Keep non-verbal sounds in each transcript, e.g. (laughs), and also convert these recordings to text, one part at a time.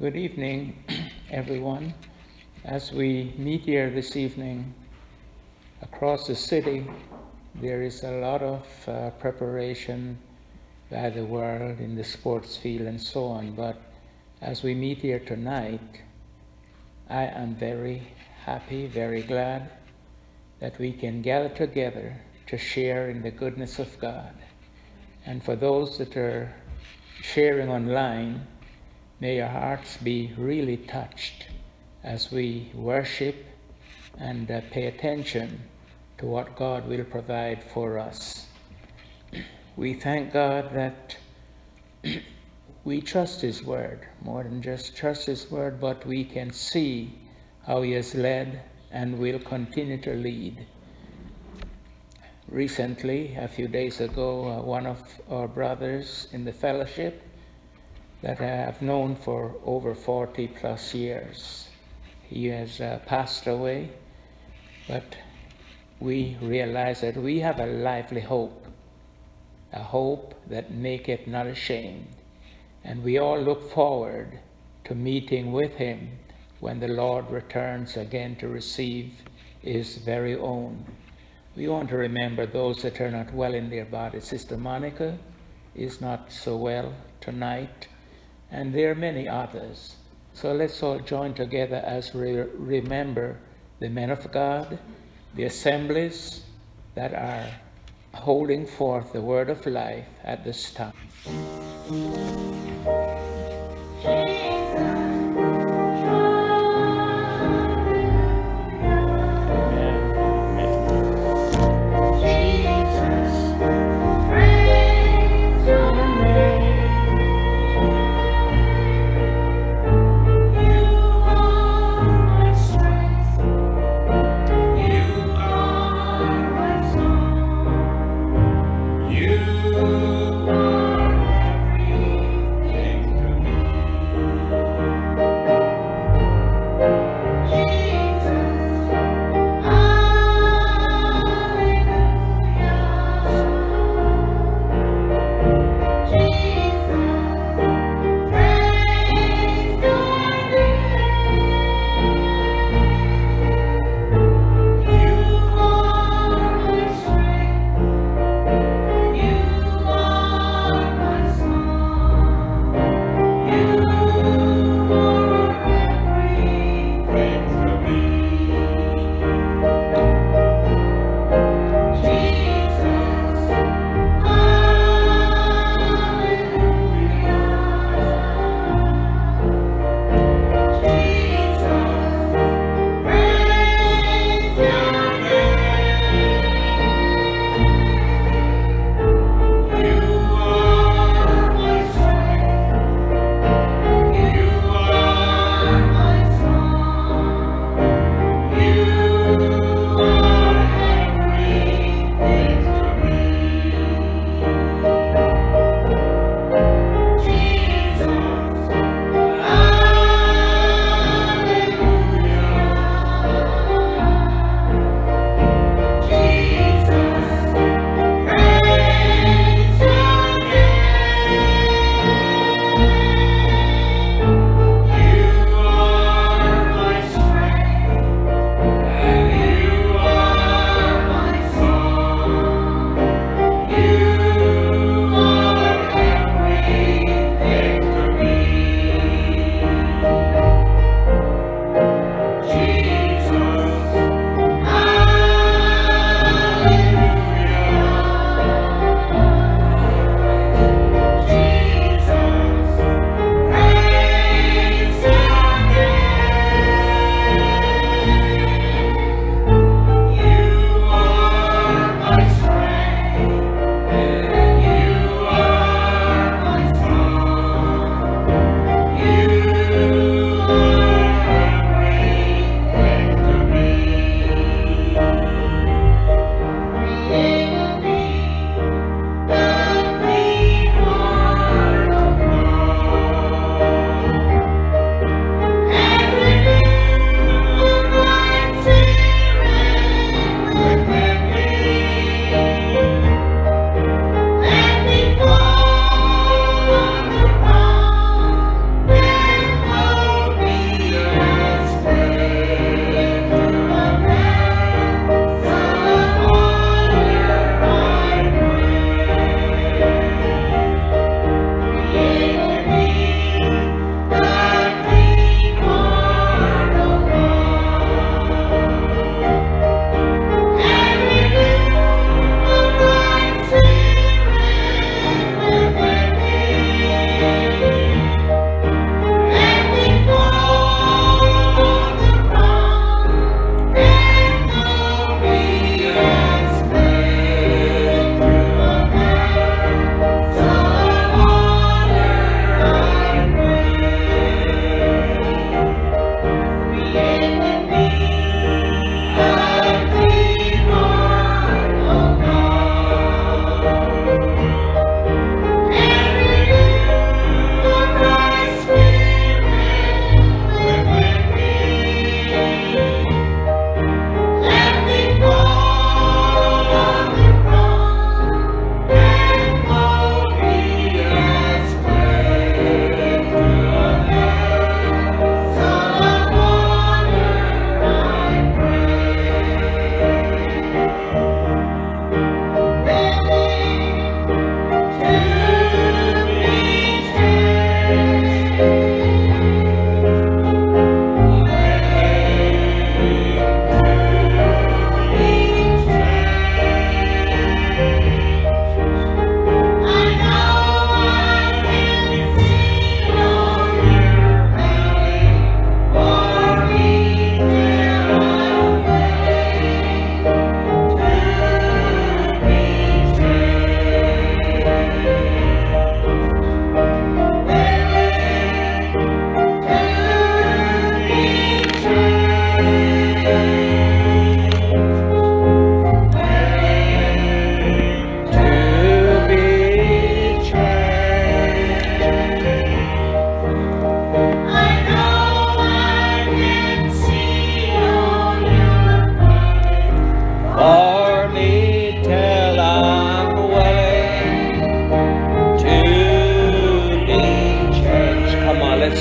Good evening, (clears throat) everyone. As we meet here this evening, across the city, there is a lot of uh, preparation by the world in the sports field and so on. But as we meet here tonight, I am very happy, very glad that we can gather together to share in the goodness of God. And for those that are sharing online, May your hearts be really touched as we worship and uh, pay attention to what God will provide for us. We thank God that (clears throat) we trust His Word, more than just trust His Word, but we can see how He has led and will continue to lead. Recently, a few days ago, uh, one of our brothers in the fellowship that I have known for over 40 plus years. He has uh, passed away, but we realize that we have a lively hope, a hope that maketh not ashamed. And we all look forward to meeting with him when the Lord returns again to receive his very own. We want to remember those that are not well in their bodies. Sister Monica is not so well tonight and there are many others. So let's all join together as we remember the men of God, the assemblies that are holding forth the word of life at this time.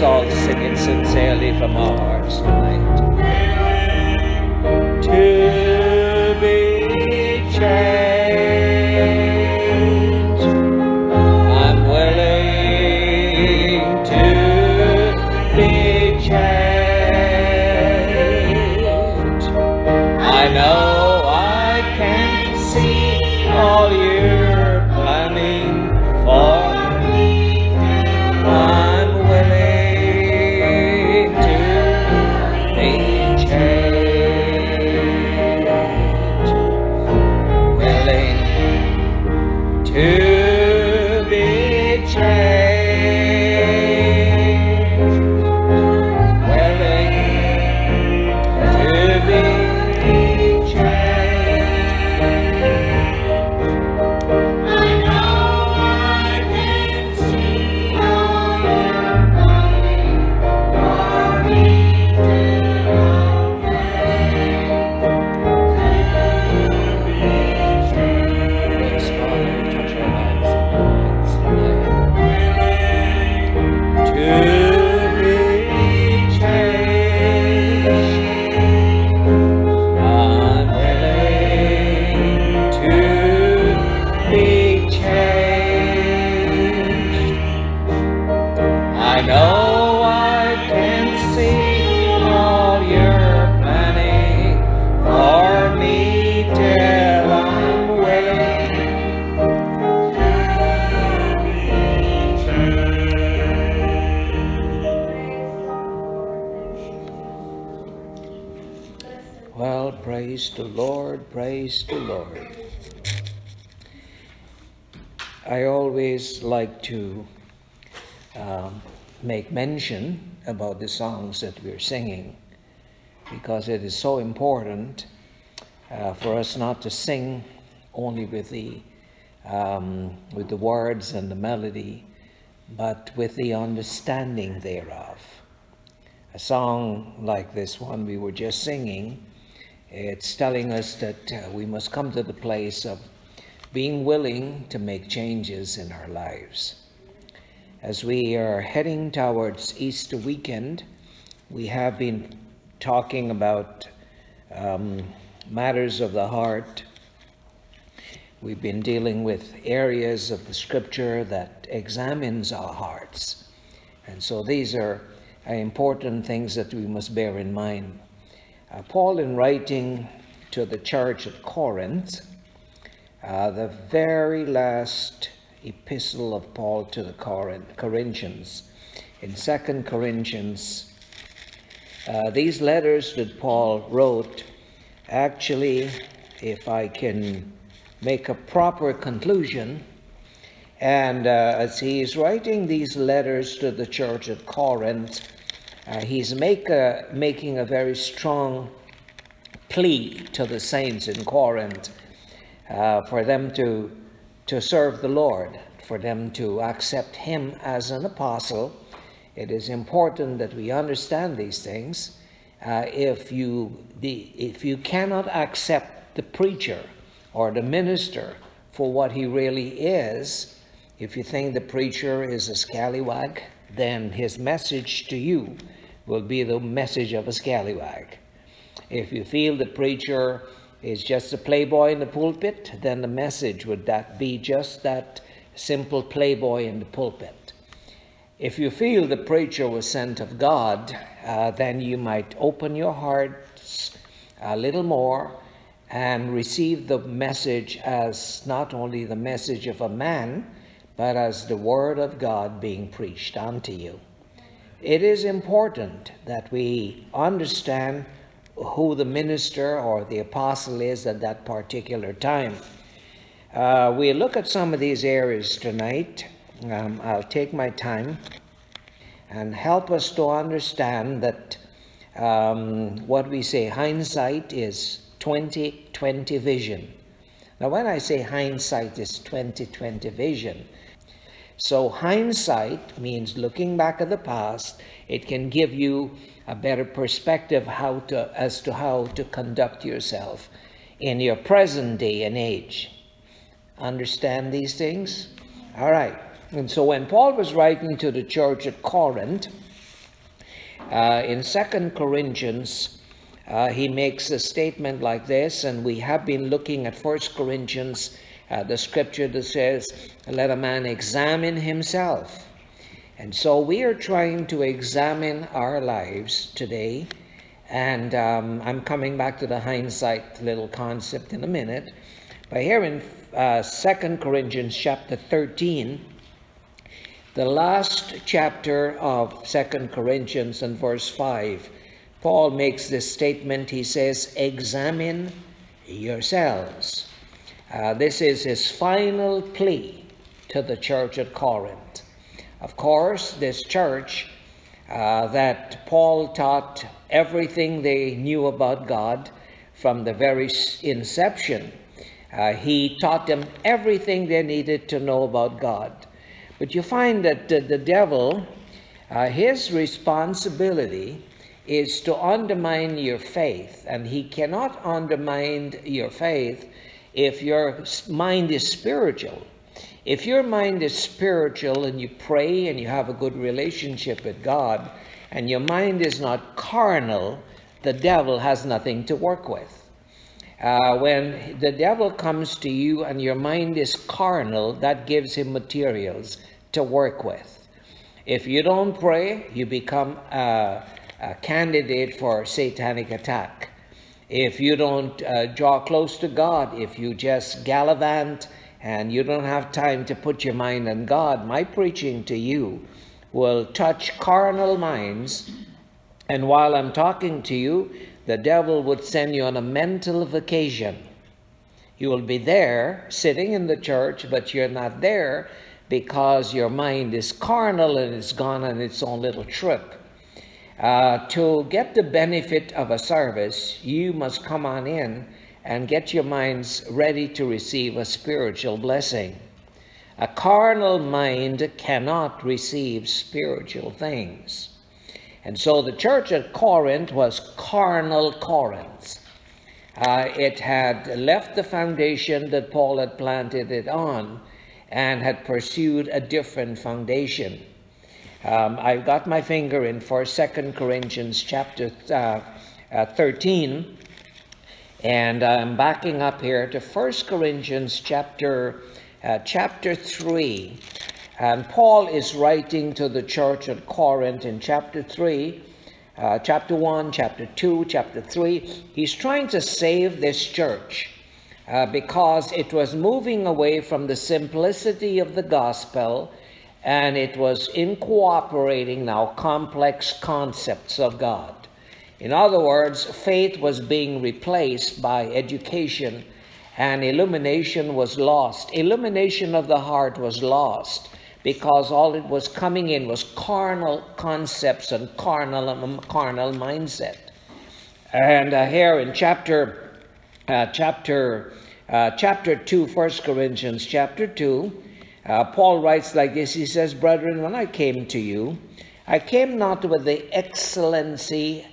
All sing it sincerely from our hearts tonight. Lord, praise the Lord. I always like to um, make mention about the songs that we're singing because it is so important uh, for us not to sing only with the um, with the words and the melody, but with the understanding thereof. A song like this one we were just singing, it's telling us that uh, we must come to the place of being willing to make changes in our lives. As we are heading towards Easter weekend, we have been talking about um, matters of the heart. We've been dealing with areas of the scripture that examines our hearts. And so these are uh, important things that we must bear in mind. Uh, Paul, in writing to the church at Corinth, uh, the very last epistle of Paul to the Corinth, Corinthians, in Second Corinthians, uh, these letters that Paul wrote, actually, if I can make a proper conclusion, and uh, as he is writing these letters to the church at Corinth, uh, he's make a, making a very strong plea to the saints in Corinth uh, for them to, to serve the Lord, for them to accept him as an apostle. It is important that we understand these things. Uh, if, you, the, if you cannot accept the preacher or the minister for what he really is, if you think the preacher is a scallywag, then his message to you will be the message of a scallywag. If you feel the preacher is just a playboy in the pulpit, then the message would that be just that simple playboy in the pulpit. If you feel the preacher was sent of God, uh, then you might open your hearts a little more and receive the message as not only the message of a man, but as the word of God being preached unto you. It is important that we understand who the minister or the apostle is at that particular time. Uh, we look at some of these areas tonight. Um, I'll take my time and help us to understand that um, what we say hindsight is 2020 vision. Now, when I say hindsight is 2020 vision, so hindsight means looking back at the past. It can give you a better perspective how to, as to how to conduct yourself in your present day and age. Understand these things? All right. And so when Paul was writing to the church at Corinth, Uh, in Second Corinthians, uh, he makes a statement like this, and we have been looking at First Corinthians, uh, the scripture that says, Let a man examine himself. And so we are trying to examine our lives today. And um, I'm coming back to the hindsight little concept in a minute. But here in uh, 2 Corinthians chapter 13, the last chapter of 2 Corinthians and verse 5, Paul makes this statement. He says, Examine yourselves. Uh, this is his final plea to the church at Corinth. Of course, this church uh, that Paul taught everything they knew about God from the very inception uh, he taught them everything they needed to know about God. But you find that the devil, uh, his responsibility is to undermine your faith, and he cannot undermine your faith if your mind is spiritual. If your mind is spiritual and you pray and you have a good relationship with God, and your mind is not carnal, the devil has nothing to work with. Uh, when the devil comes to you and your mind is carnal, that gives him materials to work with. If you don't pray, you become a, a candidate for satanic attack. If you don't uh, draw close to God, if you just gallivant and you don't have time to put your mind on God, my preaching to you will touch carnal minds. And while I'm talking to you, the devil would send you on a mental vacation. You will be there sitting in the church, but you're not there because your mind is carnal and it's gone on its own little trip. Uh, to get the benefit of a service, you must come on in and get your minds ready to receive a spiritual blessing. A carnal mind cannot receive spiritual things. And so the church at Corinth was carnal Corinth. Uh, it had left the foundation that Paul had planted it on and had pursued a different foundation. Um, I've got my finger in for Second Corinthians chapter uh, uh, 13, and I'm backing up here to First Corinthians chapter, uh, chapter 3. And Paul is writing to the church at Corinth in chapter 3, uh, chapter 1, chapter 2, chapter 3. He's trying to save this church uh, because it was moving away from the simplicity of the gospel and it was incorporating now complex concepts of God. In other words, faith was being replaced by education and illumination was lost. Illumination of the heart was lost because all it was coming in was carnal concepts and carnal, um, carnal mindset. And uh, here in chapter, uh, chapter, uh, chapter 2, 1 Corinthians chapter 2, uh, Paul writes like this He says, Brethren, when I came to you, I came not with the excellency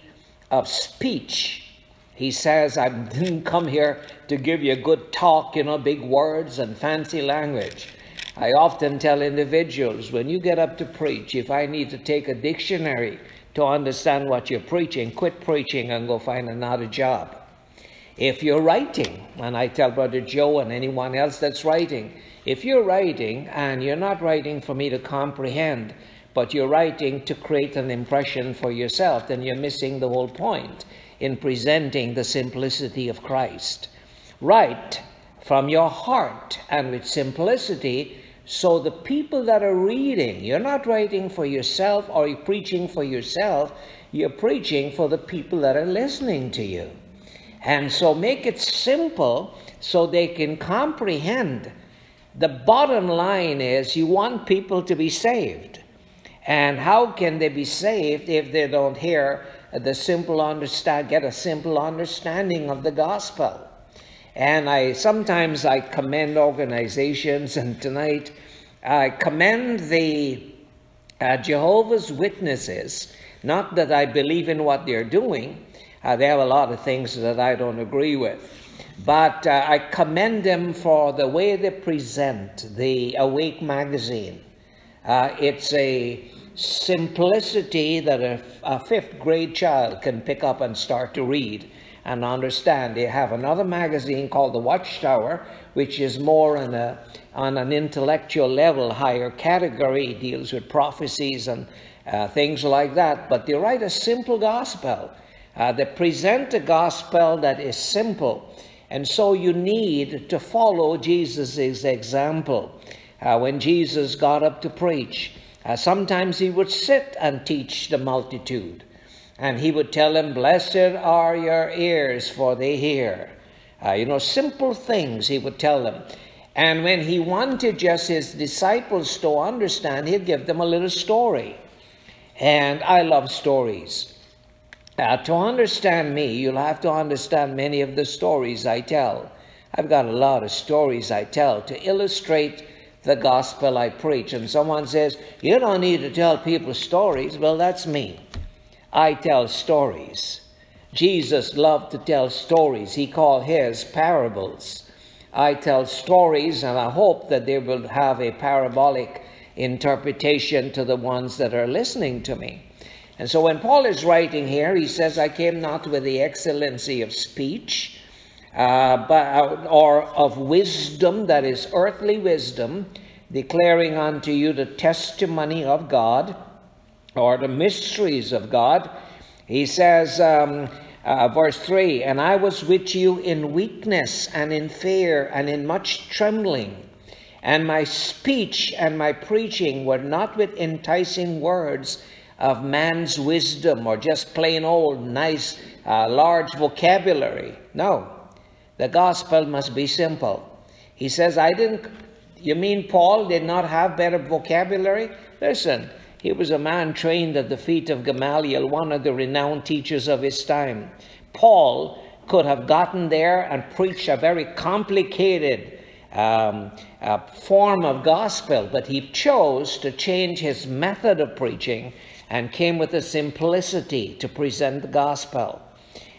of speech. He says, I (laughs) didn't come here to give you a good talk, you know, big words and fancy language. I often tell individuals when you get up to preach, if I need to take a dictionary to understand what you're preaching, quit preaching and go find another job. If you're writing, and I tell Brother Joe and anyone else that's writing, if you're writing and you're not writing for me to comprehend, but you're writing to create an impression for yourself, then you're missing the whole point in presenting the simplicity of Christ. Write from your heart and with simplicity so the people that are reading, you're not writing for yourself or you're preaching for yourself, you're preaching for the people that are listening to you. And so make it simple so they can comprehend. The bottom line is you want people to be saved. And how can they be saved if they don't hear the simple understand get a simple understanding of the gospel? And I sometimes I commend organizations, and tonight I commend the uh, Jehovah's Witnesses. Not that I believe in what they're doing, uh, they have a lot of things that I don't agree with. But uh, I commend them for the way they present the Awake magazine. Uh, it's a simplicity that a, a fifth grade child can pick up and start to read and understand. They have another magazine called The Watchtower, which is more on, a, on an intellectual level, higher category, deals with prophecies and uh, things like that. But they write a simple gospel. Uh, they present a gospel that is simple. And so you need to follow Jesus' example. Uh, when Jesus got up to preach, uh, sometimes he would sit and teach the multitude. And he would tell them, Blessed are your ears, for they hear. Uh, you know, simple things he would tell them. And when he wanted just his disciples to understand, he'd give them a little story. And I love stories. Uh, to understand me, you'll have to understand many of the stories I tell. I've got a lot of stories I tell to illustrate the gospel I preach. And someone says, You don't need to tell people stories. Well, that's me. I tell stories. Jesus loved to tell stories. He called his parables. I tell stories, and I hope that they will have a parabolic interpretation to the ones that are listening to me. And so when Paul is writing here, he says, I came not with the excellency of speech, uh, but, or of wisdom that is earthly wisdom, declaring unto you the testimony of God or the mysteries of God. He says, um, uh, verse 3 And I was with you in weakness and in fear and in much trembling. And my speech and my preaching were not with enticing words of man's wisdom or just plain old, nice, uh, large vocabulary. No, the gospel must be simple. He says, I didn't, you mean Paul did not have better vocabulary? Listen, he was a man trained at the feet of Gamaliel, one of the renowned teachers of his time. Paul could have gotten there and preached a very complicated um, uh, form of gospel, but he chose to change his method of preaching and came with a simplicity to present the gospel.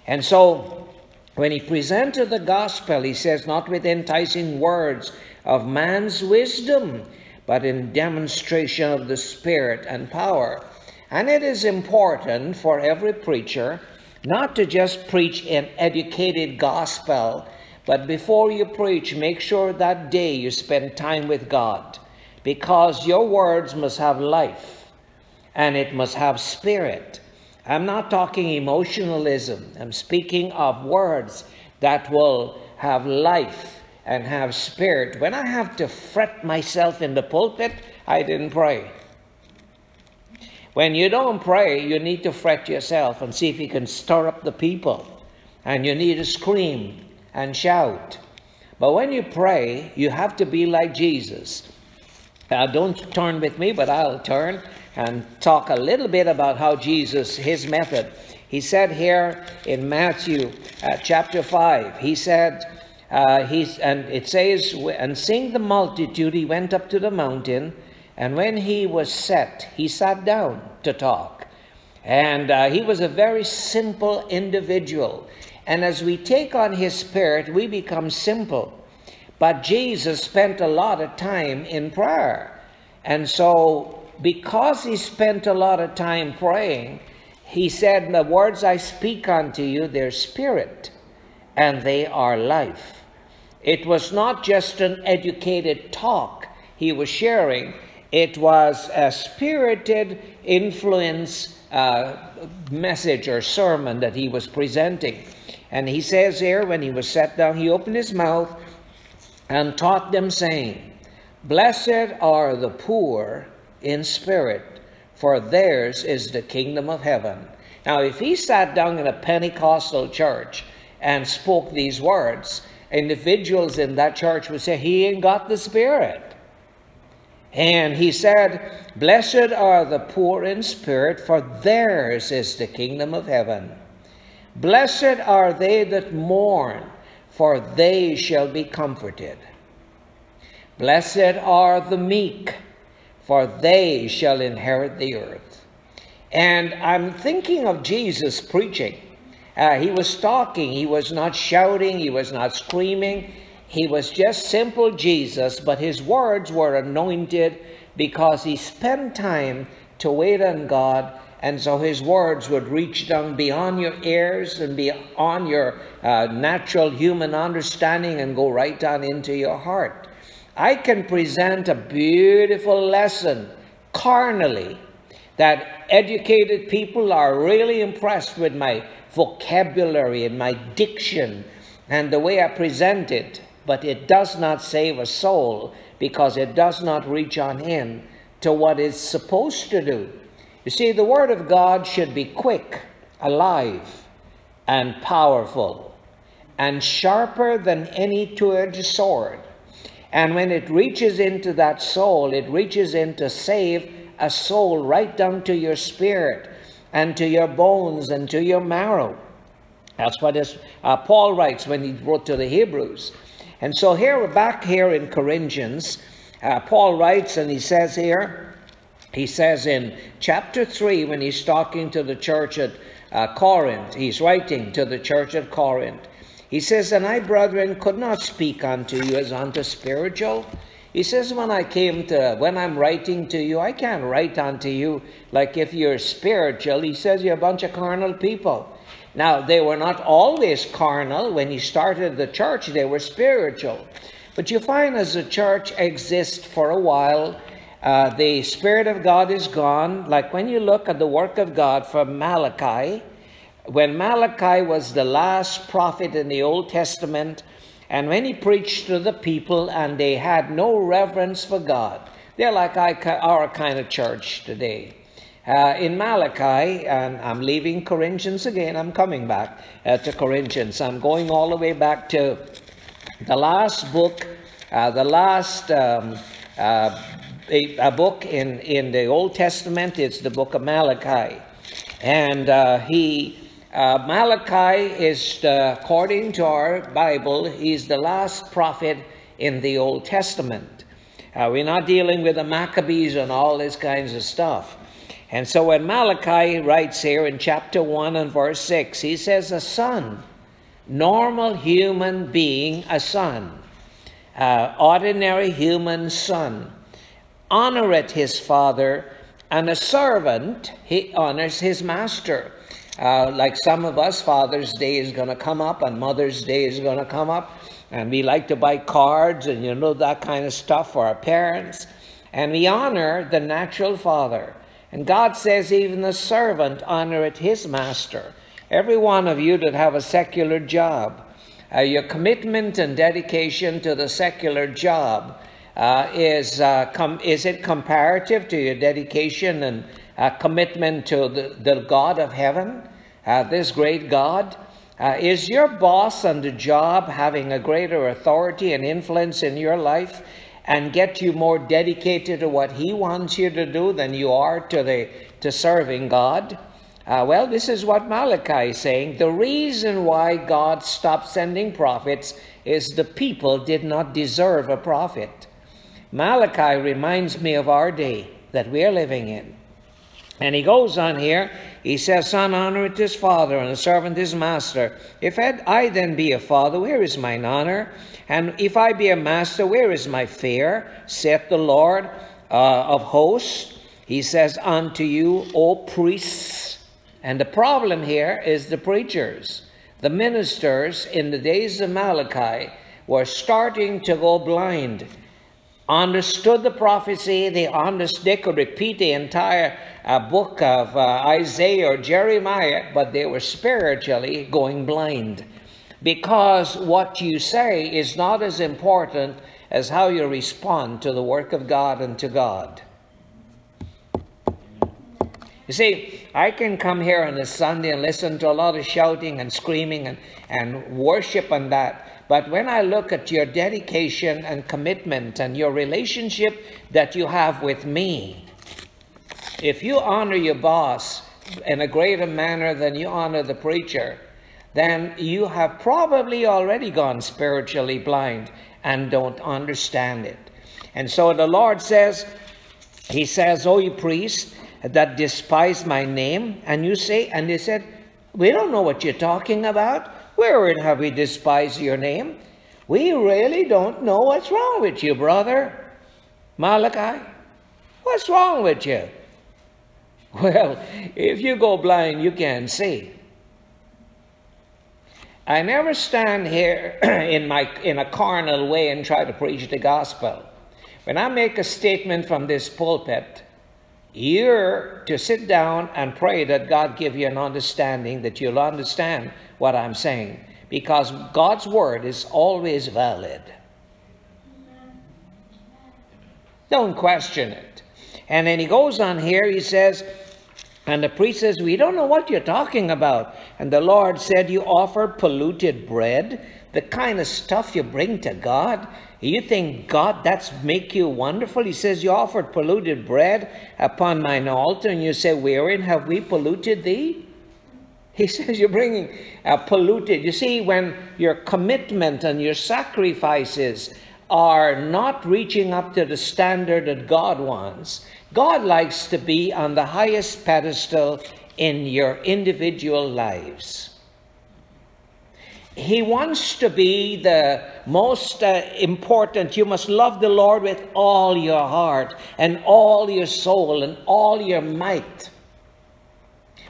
And so when he presented the gospel, he says, not with enticing words of man's wisdom, but in demonstration of the Spirit and power. And it is important for every preacher not to just preach an educated gospel, but before you preach, make sure that day you spend time with God, because your words must have life and it must have spirit. I'm not talking emotionalism. I'm speaking of words that will have life and have spirit. When I have to fret myself in the pulpit, I didn't pray. When you don't pray, you need to fret yourself and see if you can stir up the people. And you need to scream and shout. But when you pray, you have to be like Jesus. Now, don't turn with me, but I'll turn and talk a little bit about how Jesus, his method. He said here in Matthew uh, chapter 5, he said, uh, he's, and it says, and seeing the multitude, he went up to the mountain, and when he was set, he sat down to talk. And uh, he was a very simple individual. And as we take on his spirit, we become simple. But Jesus spent a lot of time in prayer. And so because he spent a lot of time praying, he said, The words I speak unto you, they're spirit and they are life. It was not just an educated talk he was sharing, it was a spirited influence uh, message or sermon that he was presenting. And he says here, when he was sat down, he opened his mouth and taught them, saying, Blessed are the poor in spirit, for theirs is the kingdom of heaven. Now, if he sat down in a Pentecostal church and spoke these words, individuals in that church would say, He ain't got the Spirit. And he said, Blessed are the poor in spirit, for theirs is the kingdom of heaven. Blessed are they that mourn, for they shall be comforted. Blessed are the meek for they shall inherit the earth. And I'm thinking of Jesus preaching. Uh, he was talking, he was not shouting, he was not screaming. He was just simple Jesus, but his words were anointed because he spent time to wait on God, and so His words would reach down beyond your ears and beyond your uh, natural human understanding and go right down into your heart. I can present a beautiful lesson carnally that educated people are really impressed with my vocabulary and my diction and the way I present it, but it does not save a soul because it does not reach on in to what it's supposed to do. You see, the Word of God should be quick, alive, and powerful, and sharper than any two edged sword. And when it reaches into that soul, it reaches in to save a soul right down to your spirit and to your bones and to your marrow. That's what this, uh, Paul writes when he wrote to the Hebrews. And so here back here in Corinthians. Uh, Paul writes and he says here, he says in chapter 3 when he's talking to the church at uh, Corinth, he's writing to the church at Corinth. He says, And I, brethren, could not speak unto you as unto spiritual he says, when I came to, when I'm writing to you, I can't write unto you like if you're spiritual. He says, you're a bunch of carnal people. Now, they were not always carnal. When he started the church, they were spiritual. But you find as the church exists for a while, uh, the Spirit of God is gone. Like when you look at the work of God from Malachi, when Malachi was the last prophet in the Old Testament, and when he preached to the people and they had no reverence for God, they're like our kind of church today. Uh, in Malachi, and I'm leaving Corinthians again, I'm coming back uh, to Corinthians. I'm going all the way back to the last book, uh, the last um, uh, a, a, book in, in the Old Testament. It's the book of Malachi. And uh, he uh, Malachi is, uh, according to our Bible, he's the last prophet in the Old Testament. Uh, we're not dealing with the Maccabees and all this kinds of stuff. And so when Malachi writes here in chapter 1 and verse 6, he says, A son, normal human being, a son, uh, ordinary human son, honoreth his father, and a servant, he honors his master. Uh, like some of us, Father's Day is going to come up and Mother's Day is going to come up. And we like to buy cards and, you know, that kind of stuff for our parents. And we honor the natural father. And God says, even the servant honoreth his master. Every one of you that have a secular job, uh, your commitment and dedication to the secular job uh, is, uh, is it comparative to your dedication and uh, commitment to the, the God of heaven, uh, this great God? Uh, is your boss on the job having a greater authority and influence in your life and get you more dedicated to what he wants you to do than you are to, the, to serving God? Uh, well, this is what Malachi is saying. The reason why God stopped sending prophets is the people did not deserve a prophet. Malachi reminds me of our day that we are living in. And he goes on here, he says, Son, honoreth his father, and a servant his master. If I then be a father, where is mine honor? And if I be a master, where is my fear? saith the Lord uh, of hosts. He says, Unto you, O priests. And the problem here is the preachers. The ministers in the days of Malachi were starting to go blind understood the prophecy, they understood, they could repeat the entire uh, book of uh, Isaiah or Jeremiah, but they were spiritually going blind. Because what you say is not as important as how you respond to the work of God and to God. You see, I can come here on a Sunday and listen to a lot of shouting and screaming and, and worship and that. But when I look at your dedication and commitment and your relationship that you have with me, if you honor your boss in a greater manner than you honor the preacher, then you have probably already gone spiritually blind and don't understand it. And so the Lord says, He says, O you priests that despise my name, and you say, and they said, We don't know what you're talking about. Wherein have we despised your name? We really don't know what's wrong with you, brother. Malachi, what's wrong with you? (laughs) Well, if you go blind, you can't see. I never stand here (clears throat) in, my, in a carnal way and try to preach the gospel. When I make a statement from this pulpit, you're to sit down and pray that God give you an understanding that you'll understand what I'm saying because God's word is always valid. Don't question it. And then he goes on here, he says, and the priest says, We don't know what you're talking about. And the Lord said, You offer polluted bread, the kind of stuff you bring to God. You think God, that's make you wonderful? He says, You offered polluted bread upon mine altar, and you say, Wherein have we polluted thee? He (laughs) says, You're bringing a polluted. You see, when your commitment and your sacrifices are not reaching up to the standard that God wants, God likes to be on the highest pedestal in your individual lives. He wants to be the most uh, important. You must love the Lord with all your heart and all your soul and all your might.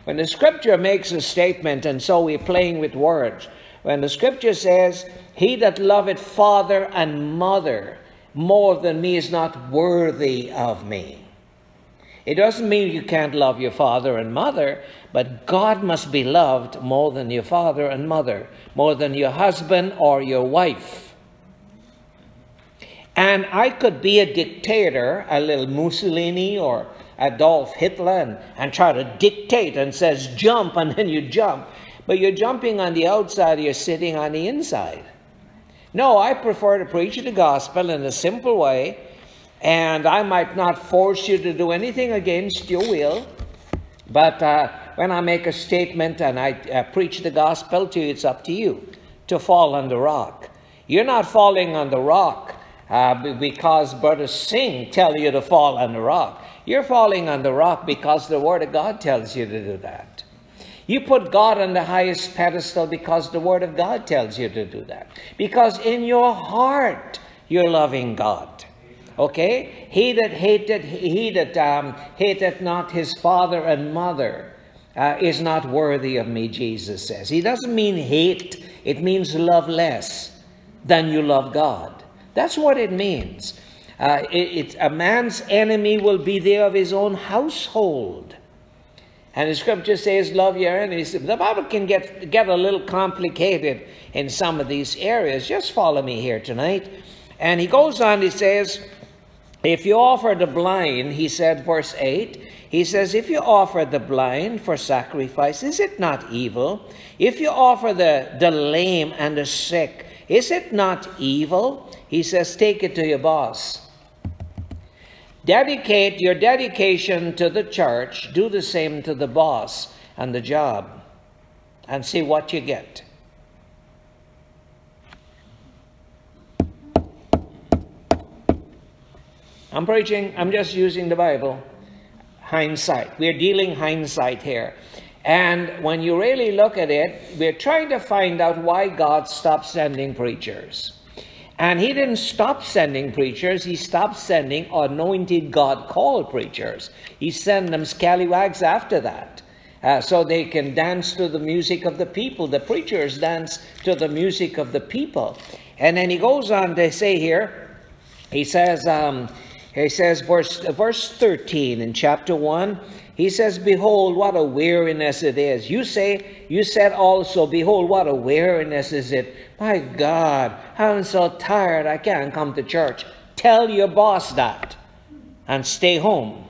When the scripture makes a statement, and so we're playing with words, when the scripture says, He that loveth father and mother more than me is not worthy of me. It doesn't mean you can't love your father and mother, but God must be loved more than your father and mother, more than your husband or your wife. And I could be a dictator, a little Mussolini or Adolf Hitler, and, and try to dictate and says jump, and then you jump. But you're jumping on the outside, you're sitting on the inside. No, I prefer to preach the gospel in a simple way and I might not force you to do anything against your will, but uh, when I make a statement and I uh, preach the gospel to you, it's up to you to fall on the rock. You're not falling on the rock uh, because Brother Singh tell you to fall on the rock. You're falling on the rock because the Word of God tells you to do that. You put God on the highest pedestal because the Word of God tells you to do that. Because in your heart, you're loving God. Okay? He that hated, he that um, hated not his father and mother uh, is not worthy of me, Jesus says. He doesn't mean hate, it means love less than you love God. That's what it means. Uh, it, it, a man's enemy will be there of his own household. And the scripture says, love your enemies. The Bible can get, get a little complicated in some of these areas. Just follow me here tonight. And he goes on, he says, if you offer the blind, he said, verse 8, he says, if you offer the blind for sacrifice, is it not evil? If you offer the, the lame and the sick, is it not evil? He says, take it to your boss. Dedicate your dedication to the church, do the same to the boss and the job, and see what you get. I'm preaching, I'm just using the Bible. Hindsight. We're dealing hindsight here. And when you really look at it, we're trying to find out why God stopped sending preachers. And he didn't stop sending preachers, he stopped sending anointed God called preachers. He sent them scallywags after that. Uh, so they can dance to the music of the people. The preachers dance to the music of the people. And then he goes on to say here, he says, um, he says, verse, verse 13 in chapter 1, he says, Behold, what a weariness it is. You say, you said also, Behold, what a weariness is it. My God, I'm so tired, I can't come to church. Tell your boss that and stay home.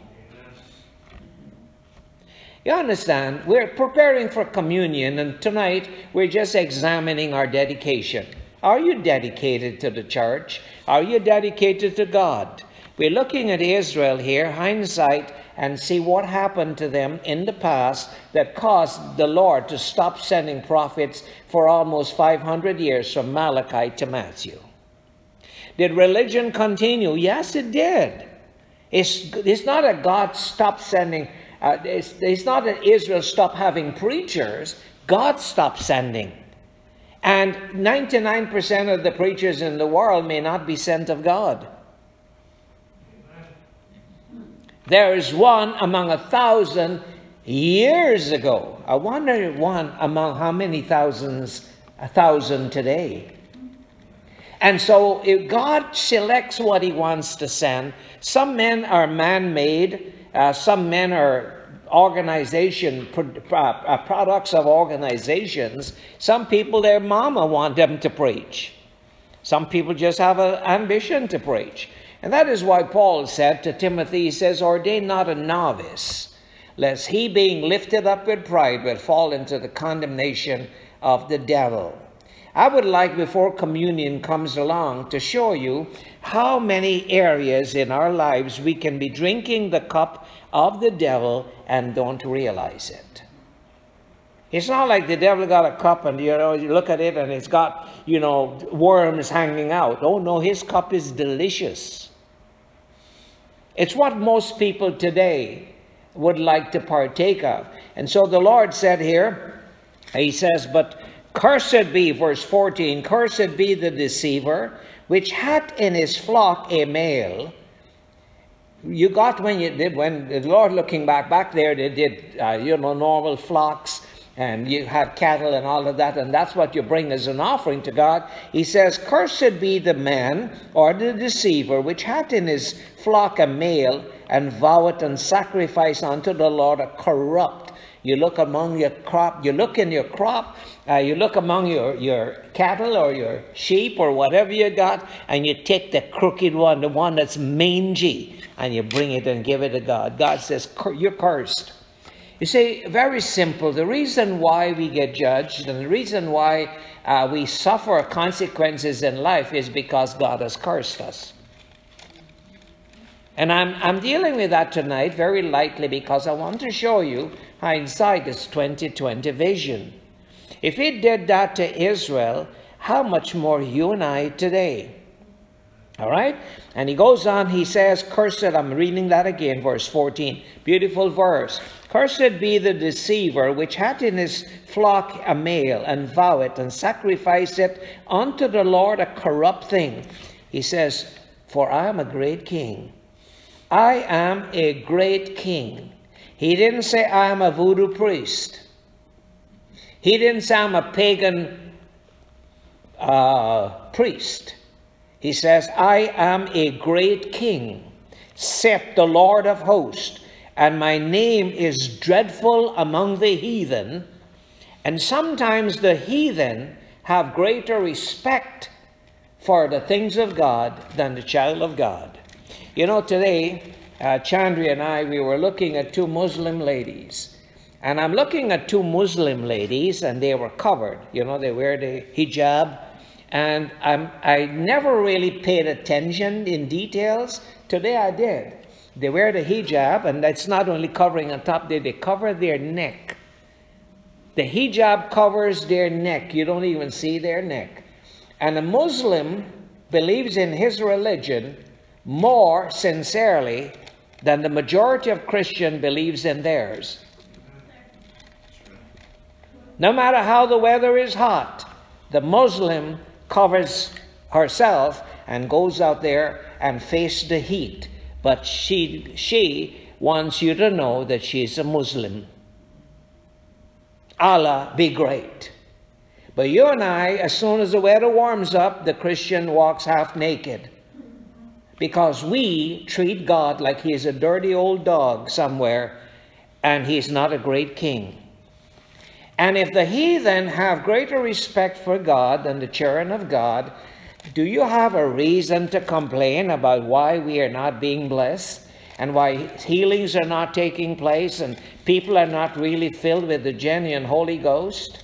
You understand? We're preparing for communion, and tonight we're just examining our dedication. Are you dedicated to the church? Are you dedicated to God? We're looking at Israel here, hindsight, and see what happened to them in the past that caused the Lord to stop sending prophets for almost 500 years from Malachi to Matthew. Did religion continue? Yes, it did. It's, it's not that God stopped sending, uh, it's, it's not that Israel stopped having preachers, God stopped sending. And 99% of the preachers in the world may not be sent of God. There is one among a thousand years ago. I wonder one among how many thousands, a thousand today. And so if God selects what he wants to send. Some men are man made, uh, some men are organization uh, products of organizations. Some people, their mama want them to preach. Some people just have an ambition to preach. And that is why Paul said to Timothy, he says, Ordain not a novice, lest he being lifted up with pride will fall into the condemnation of the devil. I would like, before communion comes along, to show you how many areas in our lives we can be drinking the cup of the devil and don't realize it. It's not like the devil got a cup and you know you look at it and it's got you know worms hanging out. Oh no, his cup is delicious. It's what most people today would like to partake of. And so the Lord said here, He says, But cursed be, verse 14, cursed be the deceiver, which hath in his flock a male, you got when you did when the Lord looking back back there they did uh, you know normal flocks and you have cattle and all of that and that's what you bring as an offering to God. He says, "Cursed be the man or the deceiver which hath in his flock a male and voweth and sacrifice unto the Lord a corrupt." You look among your crop, you look in your crop, uh, you look among your, your cattle or your sheep or whatever you got, and you take the crooked one, the one that's mangy, and you bring it and give it to God. God says, You're cursed. You see, very simple. The reason why we get judged and the reason why uh, we suffer consequences in life is because God has cursed us. And I'm, I'm dealing with that tonight very lightly because I want to show you hindsight is 2020 vision. If he did that to Israel, how much more you and I today? All right? And he goes on, he says, Cursed, I'm reading that again, verse 14. Beautiful verse. Cursed be the deceiver which hath in his flock a male, and vow it, and sacrifice it unto the Lord a corrupt thing. He says, For I am a great king. I am a great king. He didn't say, I am a voodoo priest. He didn't say, I'm a pagan uh, priest. He says, I am a great king, saith the Lord of hosts, and my name is dreadful among the heathen. And sometimes the heathen have greater respect for the things of God than the child of God. You know, today, uh, Chandri and I, we were looking at two Muslim ladies. And I'm looking at two Muslim ladies, and they were covered. You know, they wear the hijab and I'm, I never really paid attention in details. Today I did. They wear the hijab, and that's not only covering on top, they, they cover their neck. The hijab covers their neck. You don't even see their neck. And a Muslim believes in his religion more sincerely than the majority of Christian believes in theirs. No matter how the weather is hot, the Muslim covers herself and goes out there and face the heat. But she, she wants you to know that she's a Muslim. Allah be great. But you and I, as soon as the weather warms up, the Christian walks half naked. Because we treat God like he's a dirty old dog somewhere and he's not a great king. And if the heathen have greater respect for God than the children of God, do you have a reason to complain about why we are not being blessed and why healings are not taking place and people are not really filled with the genuine Holy Ghost?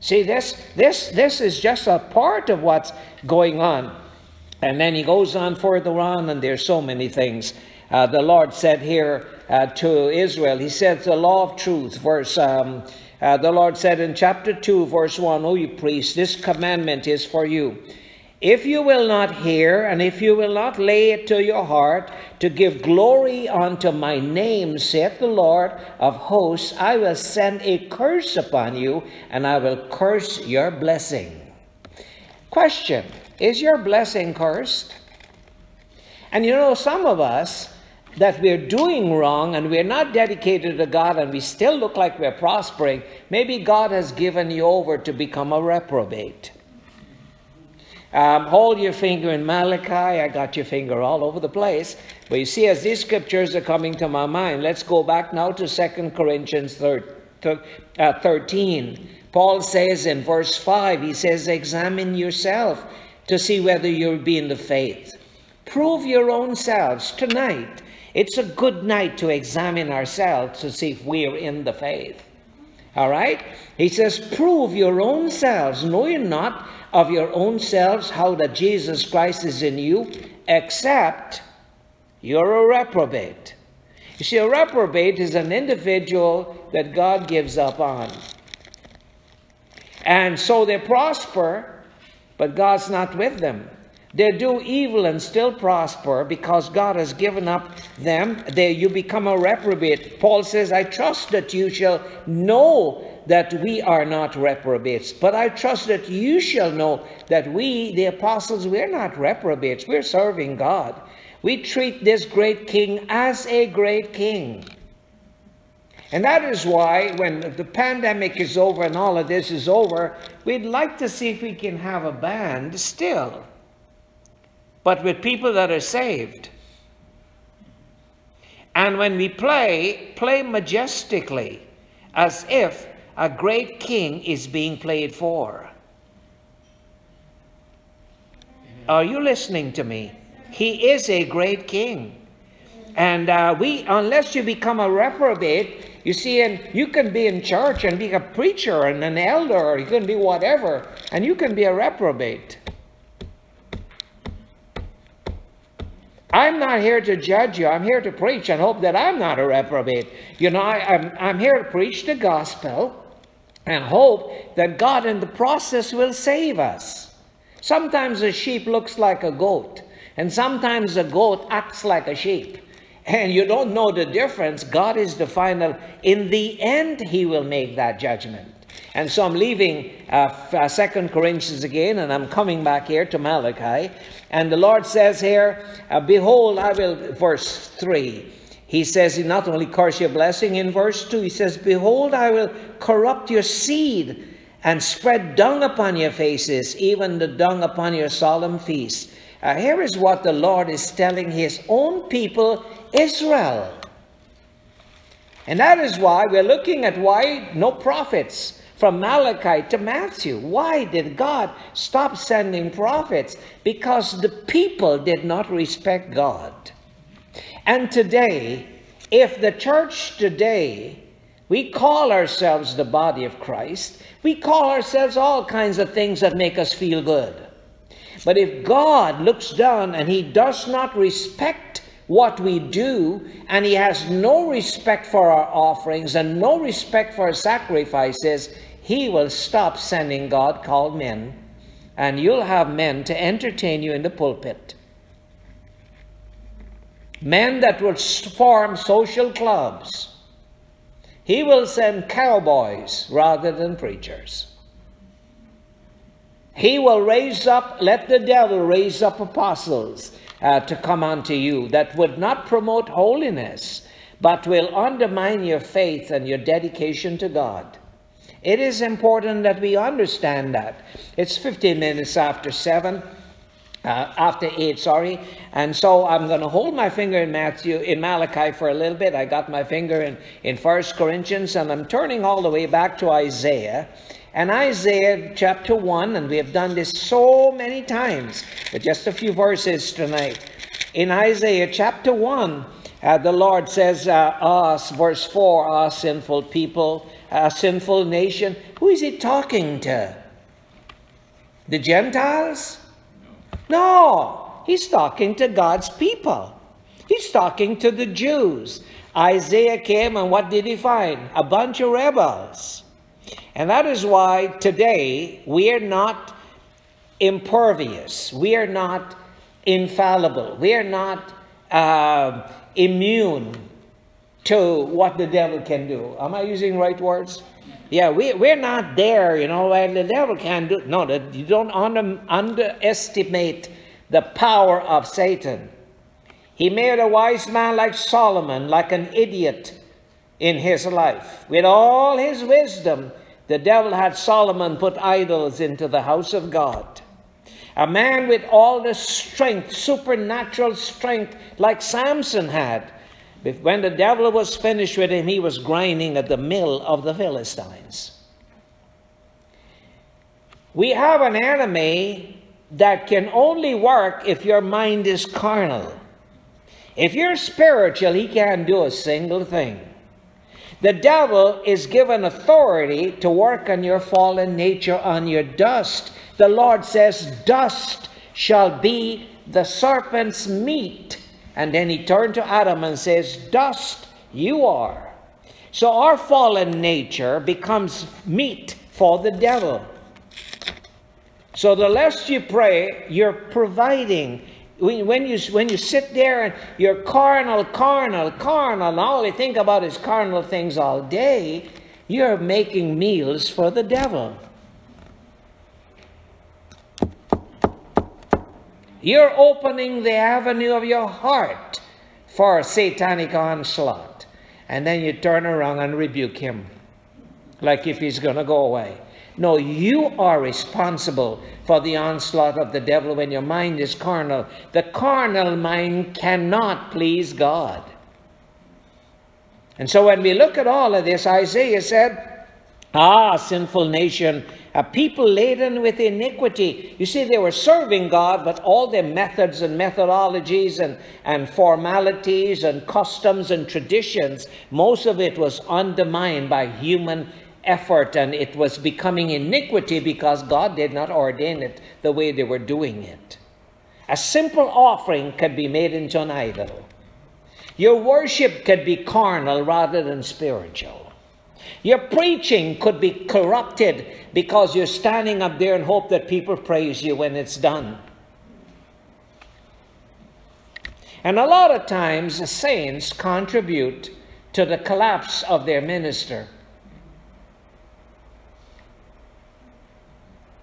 See, this, this, this is just a part of what's going on. And then he goes on further on, and there's so many things. Uh, the Lord said here, uh, to Israel. He said, the law of truth, verse, um, uh, the Lord said in chapter 2, verse 1, O you priests, this commandment is for you. If you will not hear, and if you will not lay it to your heart, to give glory unto my name, saith the Lord of hosts, I will send a curse upon you, and I will curse your blessing. Question Is your blessing cursed? And you know, some of us, that we're doing wrong and we're not dedicated to God and we still look like we're prospering, maybe God has given you over to become a reprobate. Um, hold your finger in Malachi. I got your finger all over the place. But you see, as these scriptures are coming to my mind, let's go back now to 2 Corinthians uh, 13. Paul says in verse 5, he says, Examine yourself to see whether you'll be in the faith. Prove your own selves tonight. It's a good night to examine ourselves to see if we're in the faith. All right? He says, Prove your own selves, know you not of your own selves how that Jesus Christ is in you, except you're a reprobate. You see, a reprobate is an individual that God gives up on. And so they prosper, but God's not with them. They do evil and still prosper because God has given up them. They, you become a reprobate. Paul says, I trust that you shall know that we are not reprobates, but I trust that you shall know that we, the apostles, we're not reprobates. We're serving God. We treat this great king as a great king. And that is why, when the pandemic is over and all of this is over, we'd like to see if we can have a band still, but with people that are saved. And when we play, play majestically, as if a great king is being played for. Are you listening to me? He is a great king. And uh, we, unless you become a reprobate, you see, and you can be in church and be a preacher and an elder, or you can be whatever, and you can be a reprobate. I'm not here to judge you. I'm here to preach and hope that I'm not a reprobate. You know, I, am I'm, I'm here to preach the gospel and hope that God in the process will save us. Sometimes a sheep looks like a goat, and sometimes a goat acts like a sheep. And you don't know the difference. God is the final. In the end, He will make that judgment. And so I'm leaving uh, uh, Second Corinthians again, and I'm coming back here to Malachi. And the Lord says here, uh, Behold, I will, verse 3, he says he not only curse your blessing in verse 2, he says, Behold, I will corrupt your seed and spread dung upon your faces, even the dung upon your solemn feasts. Uh, here is what the Lord is telling his own people, Israel. And that is why we're looking at why no prophets from Malachi to Matthew. Why did God stop sending prophets? Because the people did not respect God. And today, if the church today, we call ourselves the body of Christ, we call ourselves all kinds of things that make us feel good. But if God looks down and he does not respect what we do, and he has no respect for our offerings and no respect for our sacrifices, he will stop sending God called men, and you'll have men to entertain you in the pulpit men that will form social clubs. He will send cowboys rather than preachers. He will raise up, let the devil raise up apostles uh, to come unto you that would not promote holiness, but will undermine your faith and your dedication to God. It is important that we understand that. It's 15 minutes after 7 uh, after 8, sorry. And so I'm going to hold my finger in Matthew, in Malachi for a little bit. I got my finger in, in First Corinthians, and I'm turning all the way back to Isaiah. And Isaiah chapter 1, and we have done this so many times, but just a few verses tonight. In Isaiah chapter 1, uh, the Lord says, uh, Us, verse 4, us sinful people, a sinful nation. Who is he talking to? The Gentiles? No, he's talking to God's people. He's talking to the Jews. Isaiah came and what did he find? A bunch of rebels. And that is why today we are not impervious. We are not infallible. We are not uh, immune to what the devil can do. Am I using right words? Yeah, we, we're not there, you know, and the devil can do. No, that you don't under, underestimate the power of Satan. He made a wise man like Solomon, like an idiot in his life. With all his wisdom, the devil had Solomon put idols into the house of God. A man with all the strength, supernatural strength, like Samson had. When the devil was finished with him, he was grinding at the mill of the Philistines. We have an enemy that can only work if your mind is carnal. If you're spiritual, he can't do a single thing. The devil is given authority to work on your fallen nature, on your dust. The Lord says, Dust shall be the serpent's meat. And then he turned to Adam and says, Dust you are. So our fallen nature becomes meat for the devil. So the less you pray, you're providing when you, when you sit there and you're carnal, carnal, carnal, and all you think about is carnal things all day, you're making meals for the devil. You're opening the avenue of your heart for satanic onslaught. And then you turn around and rebuke him like if he's going to go away. No, you are responsible for the onslaught of the devil when your mind is carnal. The carnal mind cannot please God. And so when we look at all of this, Isaiah said, Ah, sinful nation, a people laden with iniquity. You see, they were serving God, but all their methods and methodologies and, and formalities and customs and traditions, most of it was undermined by human effort and it was becoming iniquity because God did not ordain it the way they were doing it. A simple offering could be made into an idol. Your worship could be carnal rather than spiritual. Your preaching could be corrupted because you're standing up there and hope that people praise you when it's done. And a lot of times, saints contribute to the collapse of their minister.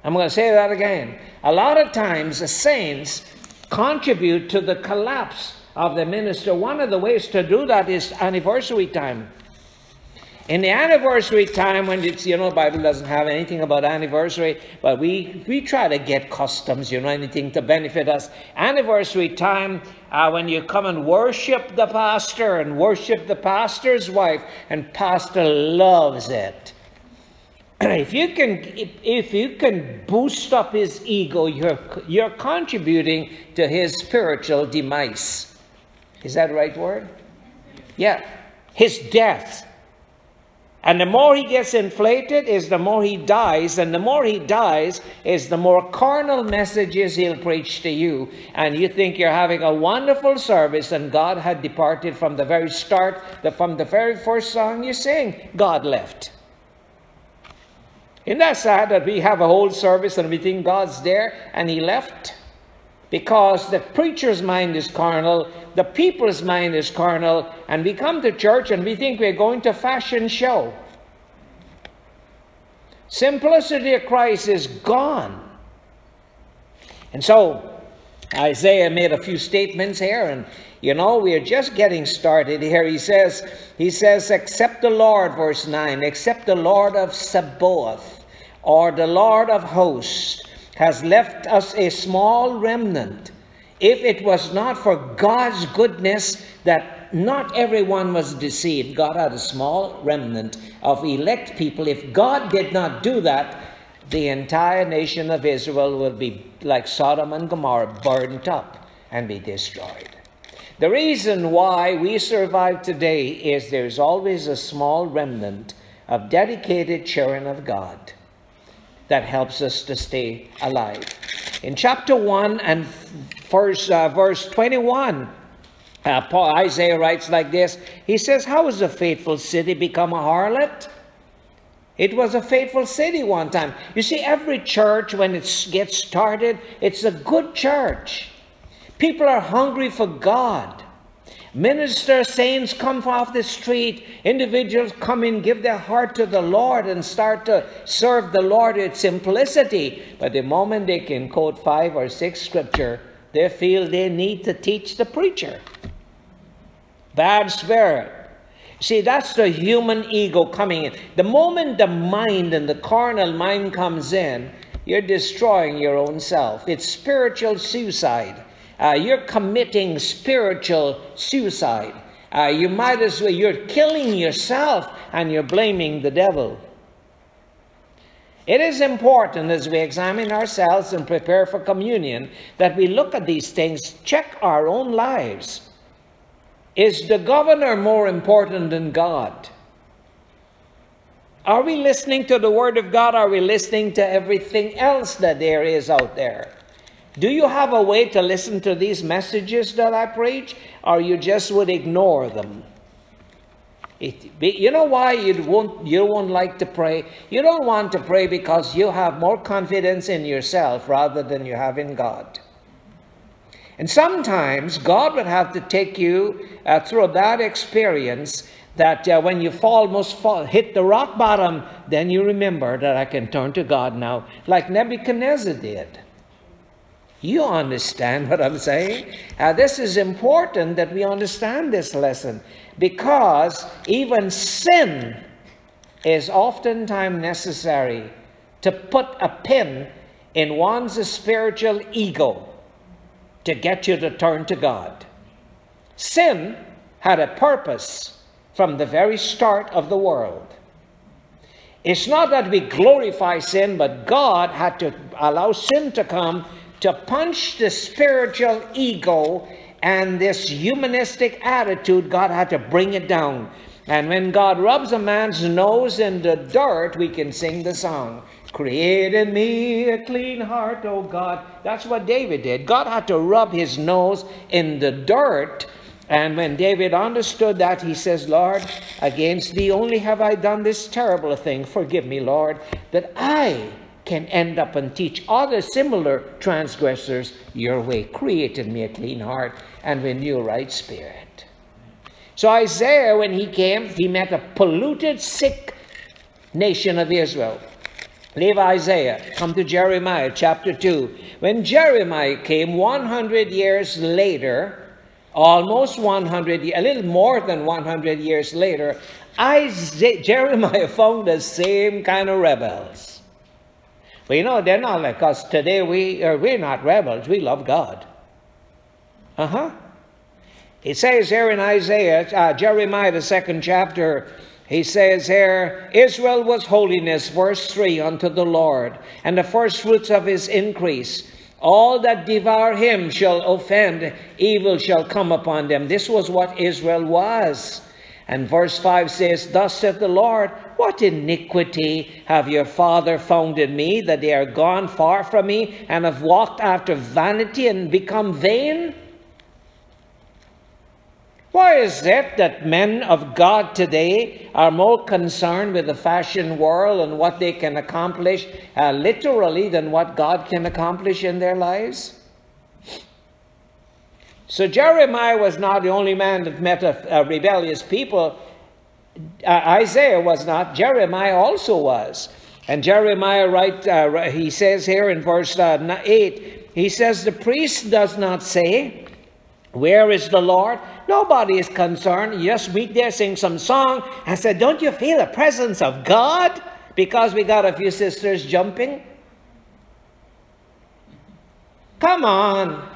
I'm going to say that again. A lot of times the saints contribute to the collapse of the minister. One of the ways to do that is anniversary time. In the anniversary time, when it's, you know, Bible doesn't have anything about anniversary, but we, we try to get customs, you know, anything to benefit us. Anniversary time, uh, when you come and worship the pastor and worship the pastor's wife, and pastor loves it. (clears throat) If you can if, if you can boost up his ego you're you're contributing to his spiritual demise. Is that the right word? Yeah. His death and the more he gets inflated is the more he dies and the more he dies is the more carnal messages he'll preach to you and you think you're having a wonderful service and god had departed from the very start from the very first song you sing god left isn't that sad that we have a whole service and we think God's there and He left? Because the preacher's mind is carnal, the people's mind is carnal, and we come to church and we think we're going to fashion show. Simplicity of Christ is gone. And so Isaiah made a few statements here, and you know, we are just getting started here. He says, he says, except the Lord, verse 9, except the Lord of Sabaoth, or the Lord of hosts, has left us a small remnant. If it was not for God's goodness that not everyone was deceived, God had a small remnant of elect people. If God did not do that, the entire nation of Israel will be like Sodom and Gomorrah, burned up and be destroyed. The reason why we survive today is there's always a small remnant of dedicated children of God that helps us to stay alive. In chapter 1 and verse, uh, verse 21, uh, Paul, Isaiah writes like this He says, How has a faithful city become a harlot? It was a faithful city one time. You see, every church, when it gets started, it's a good church. People are hungry for God. Minister saints come off the street. Individuals come in, give their heart to the Lord, and start to serve the Lord with simplicity. But the moment they can quote five or six scripture, they feel they need to teach the preacher. bad spirit. See, that's the human ego coming in. The moment the mind and the carnal mind comes in, you're destroying your own self. It's spiritual suicide. Uh, you're committing spiritual suicide. Uh, you might as well, you're killing yourself and you're blaming the devil. It is important as we examine ourselves and prepare for communion that we look at these things, check our own lives. Is the governor more important than God? Are we listening to the Word of God? Are we listening to everything else that there is out there? Do you have a way to listen to these messages that I preach, or you just would ignore them? It, you know why you won't, you won't like to pray? You don't want to pray because you have more confidence in yourself rather than you have in God. And sometimes God would have to take you uh, through a bad experience that uh, when you fall, almost fall, hit the rock bottom, then you remember that I can turn to God now, like Nebuchadnezzar did. You understand what I'm saying? Uh, this is important that we understand this lesson because even sin is oftentimes necessary to put a pin in one's spiritual ego to get you to turn to God. Sin had a purpose from the very start of the world. It's not that we glorify sin, but God had to allow sin to come to punch the spiritual ego and this humanistic attitude. God had to bring it down. And when God rubs a man's nose in the dirt, we can sing the song. Create in me a clean heart, O God. That's what David did. God had to rub his nose in the dirt. And when David understood that, he says, Lord, against thee only have I done this terrible thing. Forgive me, Lord, that I can end up and teach other similar transgressors your way. Create in me a clean heart and renew a right spirit. So Isaiah, when he came, he met a polluted, sick nation of Israel. Leave Isaiah, come to Jeremiah chapter 2. When Jeremiah came 100 years later, almost 100, a little more than 100 years later, Isaiah, Jeremiah (laughs) found the same kind of rebels. But you know, they're not like us today. We are, we're not rebels. We love God. Uh huh. It says here in Isaiah, uh, Jeremiah, the second chapter, he says here, Israel was holiness, verse 3, unto the Lord, and the first fruits of his increase. All that devour him shall offend, evil shall come upon them. This was what Israel was. And verse 5 says, Thus saith the Lord, What iniquity have your father found in me, that they are gone far from me, and have walked after vanity and become vain? Why is it that men of God today are more concerned with the fashion world and what they can accomplish uh, literally than what God can accomplish in their lives? So Jeremiah was not the only man that met a, a rebellious people. Uh, Isaiah was not. Jeremiah also was. And Jeremiah, right, uh, he says here in verse uh, 8, he says, The priest does not say, Where is the Lord? Nobody is concerned. You just meet there, sing some song, and say, Don't you feel the presence of God? Because we got a few sisters jumping. Come on.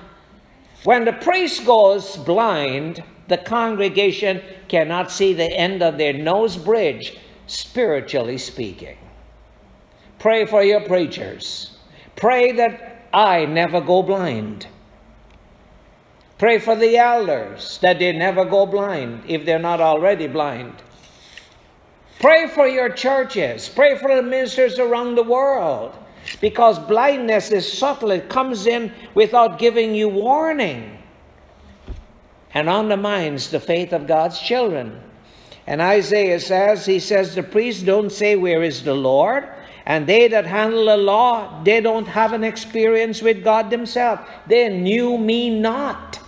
When the priest goes blind, the congregation cannot see the end of their nose bridge, spiritually speaking. Pray for your preachers. Pray that I never go blind. Pray for the elders that they never go blind if they're not already blind. Pray for your churches. Pray for the ministers around the world. Because blindness is subtle, it comes in without giving you warning and undermines the minds, the faith of God's children. And Isaiah says, he says, the priests don't say, Where is the Lord? And they that handle the law, they don't have an experience with God themselves. They knew me not.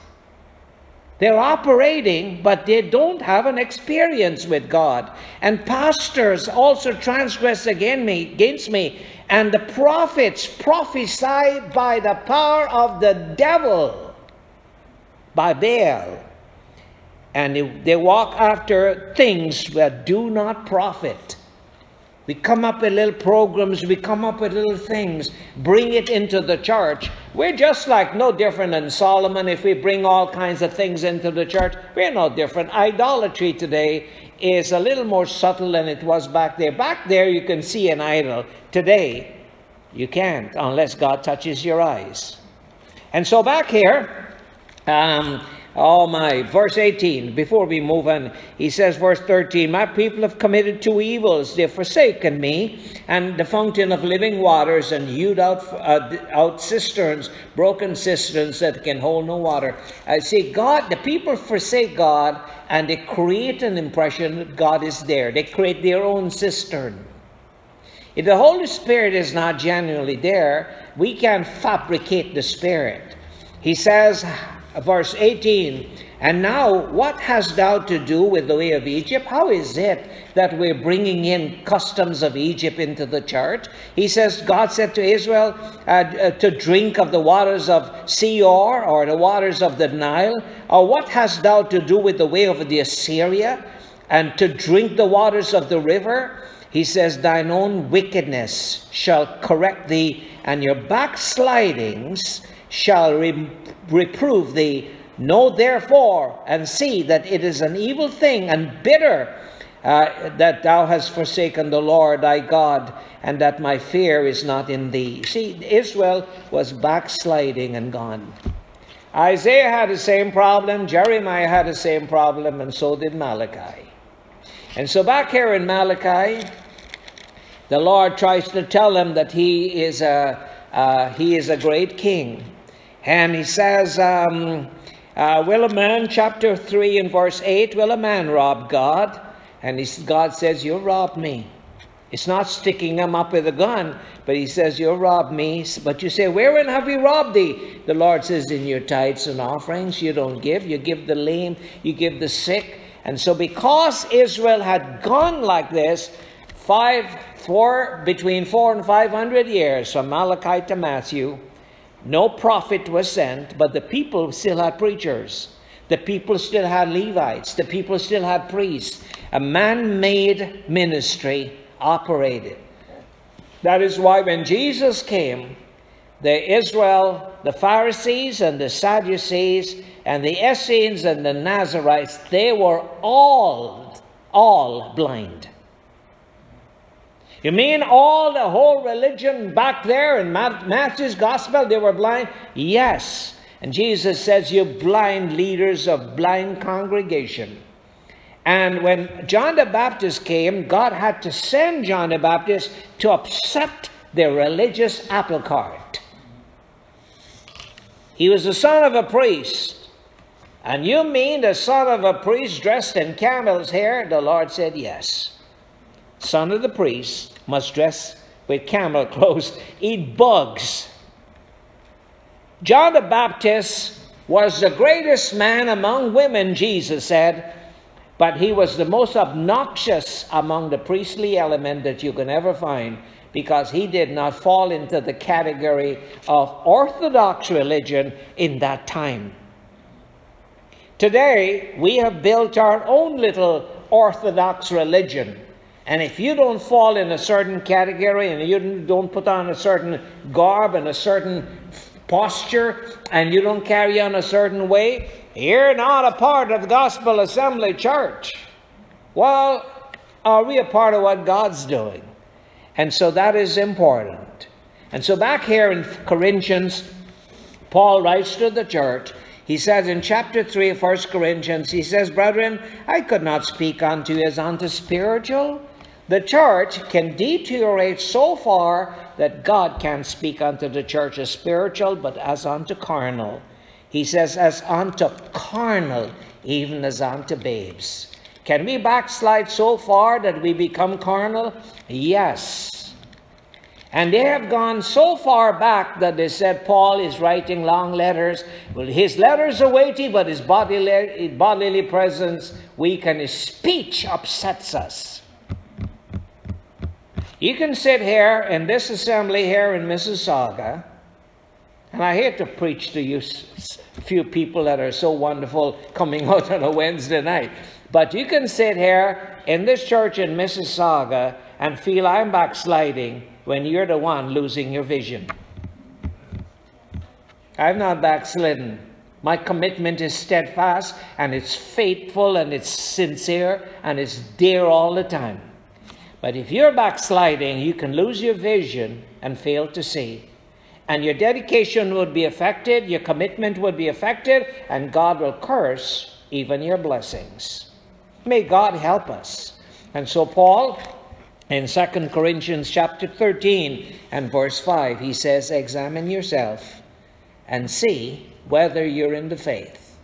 They're operating, but they don't have an experience with God. And pastors also transgress against me, against me. And the prophets prophesy by the power of the devil, by Baal. and they, walk after things that do not profit. We come up with little programs, we come up with little things, bring it into the church. We're just like no different than Solomon if we bring all kinds of things into the church. We're no different. Idolatry today is a little more subtle than it was back there. Back there, you can see an idol. Today, you can't unless God touches your eyes. And so back here, um, Oh my, verse 18, before we move on, he says, verse 13, My people have committed two evils. They've forsaken me and the fountain of living waters and hewed out, uh, out cisterns, broken cisterns that can hold no water. I see, God, the people forsake God and they create an impression that God is there. They create their own cistern. If the Holy Spirit is not genuinely there, we can fabricate the Spirit. He says, verse 18. And now, what hast thou to do with the way of Egypt? How is it that we're bringing in customs of Egypt into the church? He says, God said to Israel uh, uh, to drink of the waters of Sihor or the waters of the Nile. Or what hast thou to do with the way of the Assyria and to drink the waters of the river? He says, Thine own wickedness shall correct thee, and your backslidings shall re- reprove thee. Know therefore and see that it is an evil thing and bitter uh, that thou hast forsaken the Lord thy God, and that my fear is not in thee. See, Israel was backsliding and gone. Isaiah had the same problem, Jeremiah had the same problem, and so did Malachi. And so back here in Malachi, the Lord tries to tell them that he is a, uh, he is a great king. And he says, um, uh, Will a man, chapter 3 and verse 8, will a man rob God? And he, God says, You robbed me. It's not sticking him up with a gun, but he says, You robbed me. But you say, Wherein have we robbed thee? The Lord says, In your tithes and offerings, you don't give. You give the lame, you give the sick. And so, because Israel had gone like this, five, four, between four and five hundred years, from Malachi to Matthew, no prophet was sent, but the people still had preachers. The people still had Levites. The people still had priests. A man made ministry operated. That is why when Jesus came, the Israel, the Pharisees and the Sadducees and the Essenes and the Nazarites, they were all, all blind. You mean all the whole religion back there in Matthew's gospel, they were blind? Yes. And Jesus says, You blind leaders of blind congregation. And when John the Baptist came, God had to send John the Baptist to upset their religious apple cart. He was the son of a priest. And you mean the son of a priest dressed in camel's hair? The Lord said, Yes son of the priest, must dress with camel (laughs) clothes, eat bugs. John the Baptist was the greatest man among women, Jesus said, but he was the most obnoxious among the priestly element that you can ever find because he did not fall into the category of orthodox religion in that time. Today, we have built our own little orthodox religion. And if you don't fall in a certain category and you don't put on a certain garb and a certain posture and you don't carry on a certain way, you're not a part of the Gospel Assembly Church. Well, are we a part of what God's doing? And so that is important. And so back here in Corinthians, Paul writes to the church, he says in chapter 3 of 1 Corinthians, he says, Brethren, I could not speak unto you as unto spiritual, the church can deteriorate so far that God can speak unto the church as spiritual, but as unto carnal. He says, as unto carnal, even as unto babes. Can we backslide so far that we become carnal? Yes. And they have gone so far back that they said Paul is writing long letters. Well, his letters are weighty, but his bodily, bodily presence weak, and his speech upsets us. You can sit here in this assembly here in Mississauga And I hate to preach to you few people that are so wonderful coming (laughs) out on a Wednesday night. But you can sit here in this church in Mississauga and feel I'm backsliding when you're the one losing your vision. I've not backslidden. My commitment is steadfast and it's faithful and it's sincere and it's dear all the time. But if you're backsliding, you can lose your vision and fail to see. And your dedication would be affected, your commitment would be affected, and God will curse even your blessings. May God help us. And so, Paul, in 2 Corinthians chapter 13 and verse 5, he says, Examine yourself and see whether you're in the faith.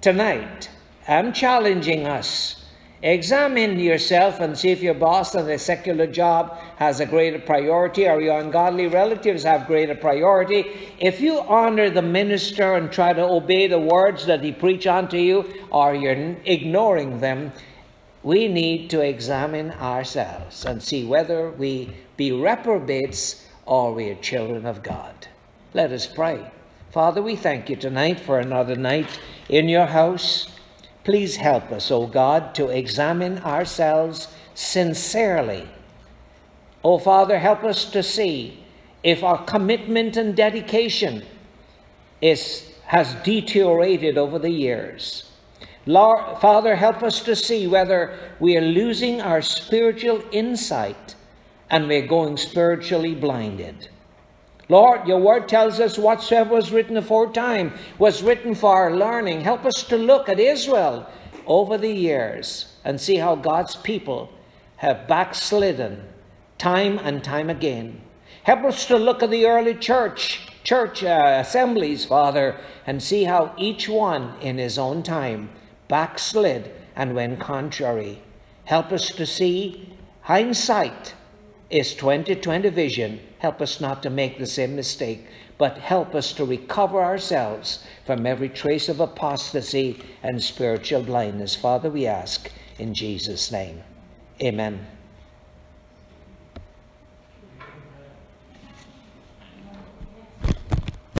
Tonight, I'm challenging us. Examine yourself and see if your boss on a secular job has a greater priority or your ungodly relatives have greater priority. If you honor the minister and try to obey the words that he preach unto you, or you're ignoring them, we need to examine ourselves and see whether we be reprobates or we are children of God. Let us pray. Father, we thank you tonight for another night in your house. Please help us, O God, to examine ourselves sincerely. O Father, help us to see if our commitment and dedication is, has deteriorated over the years. Lord, Father, help us to see whether we are losing our spiritual insight and we're going spiritually blinded. Lord, your word tells us whatsoever was written aforetime was written for our learning. Help us to look at Israel over the years and see how God's people have backslidden time and time again. Help us to look at the early church, church uh, assemblies, Father, and see how each one in his own time backslid and went contrary. Help us to see hindsight is 2020 vision Help us not to make the same mistake, but help us to recover ourselves from every trace of apostasy and spiritual blindness. Father, we ask in Jesus' name. Amen.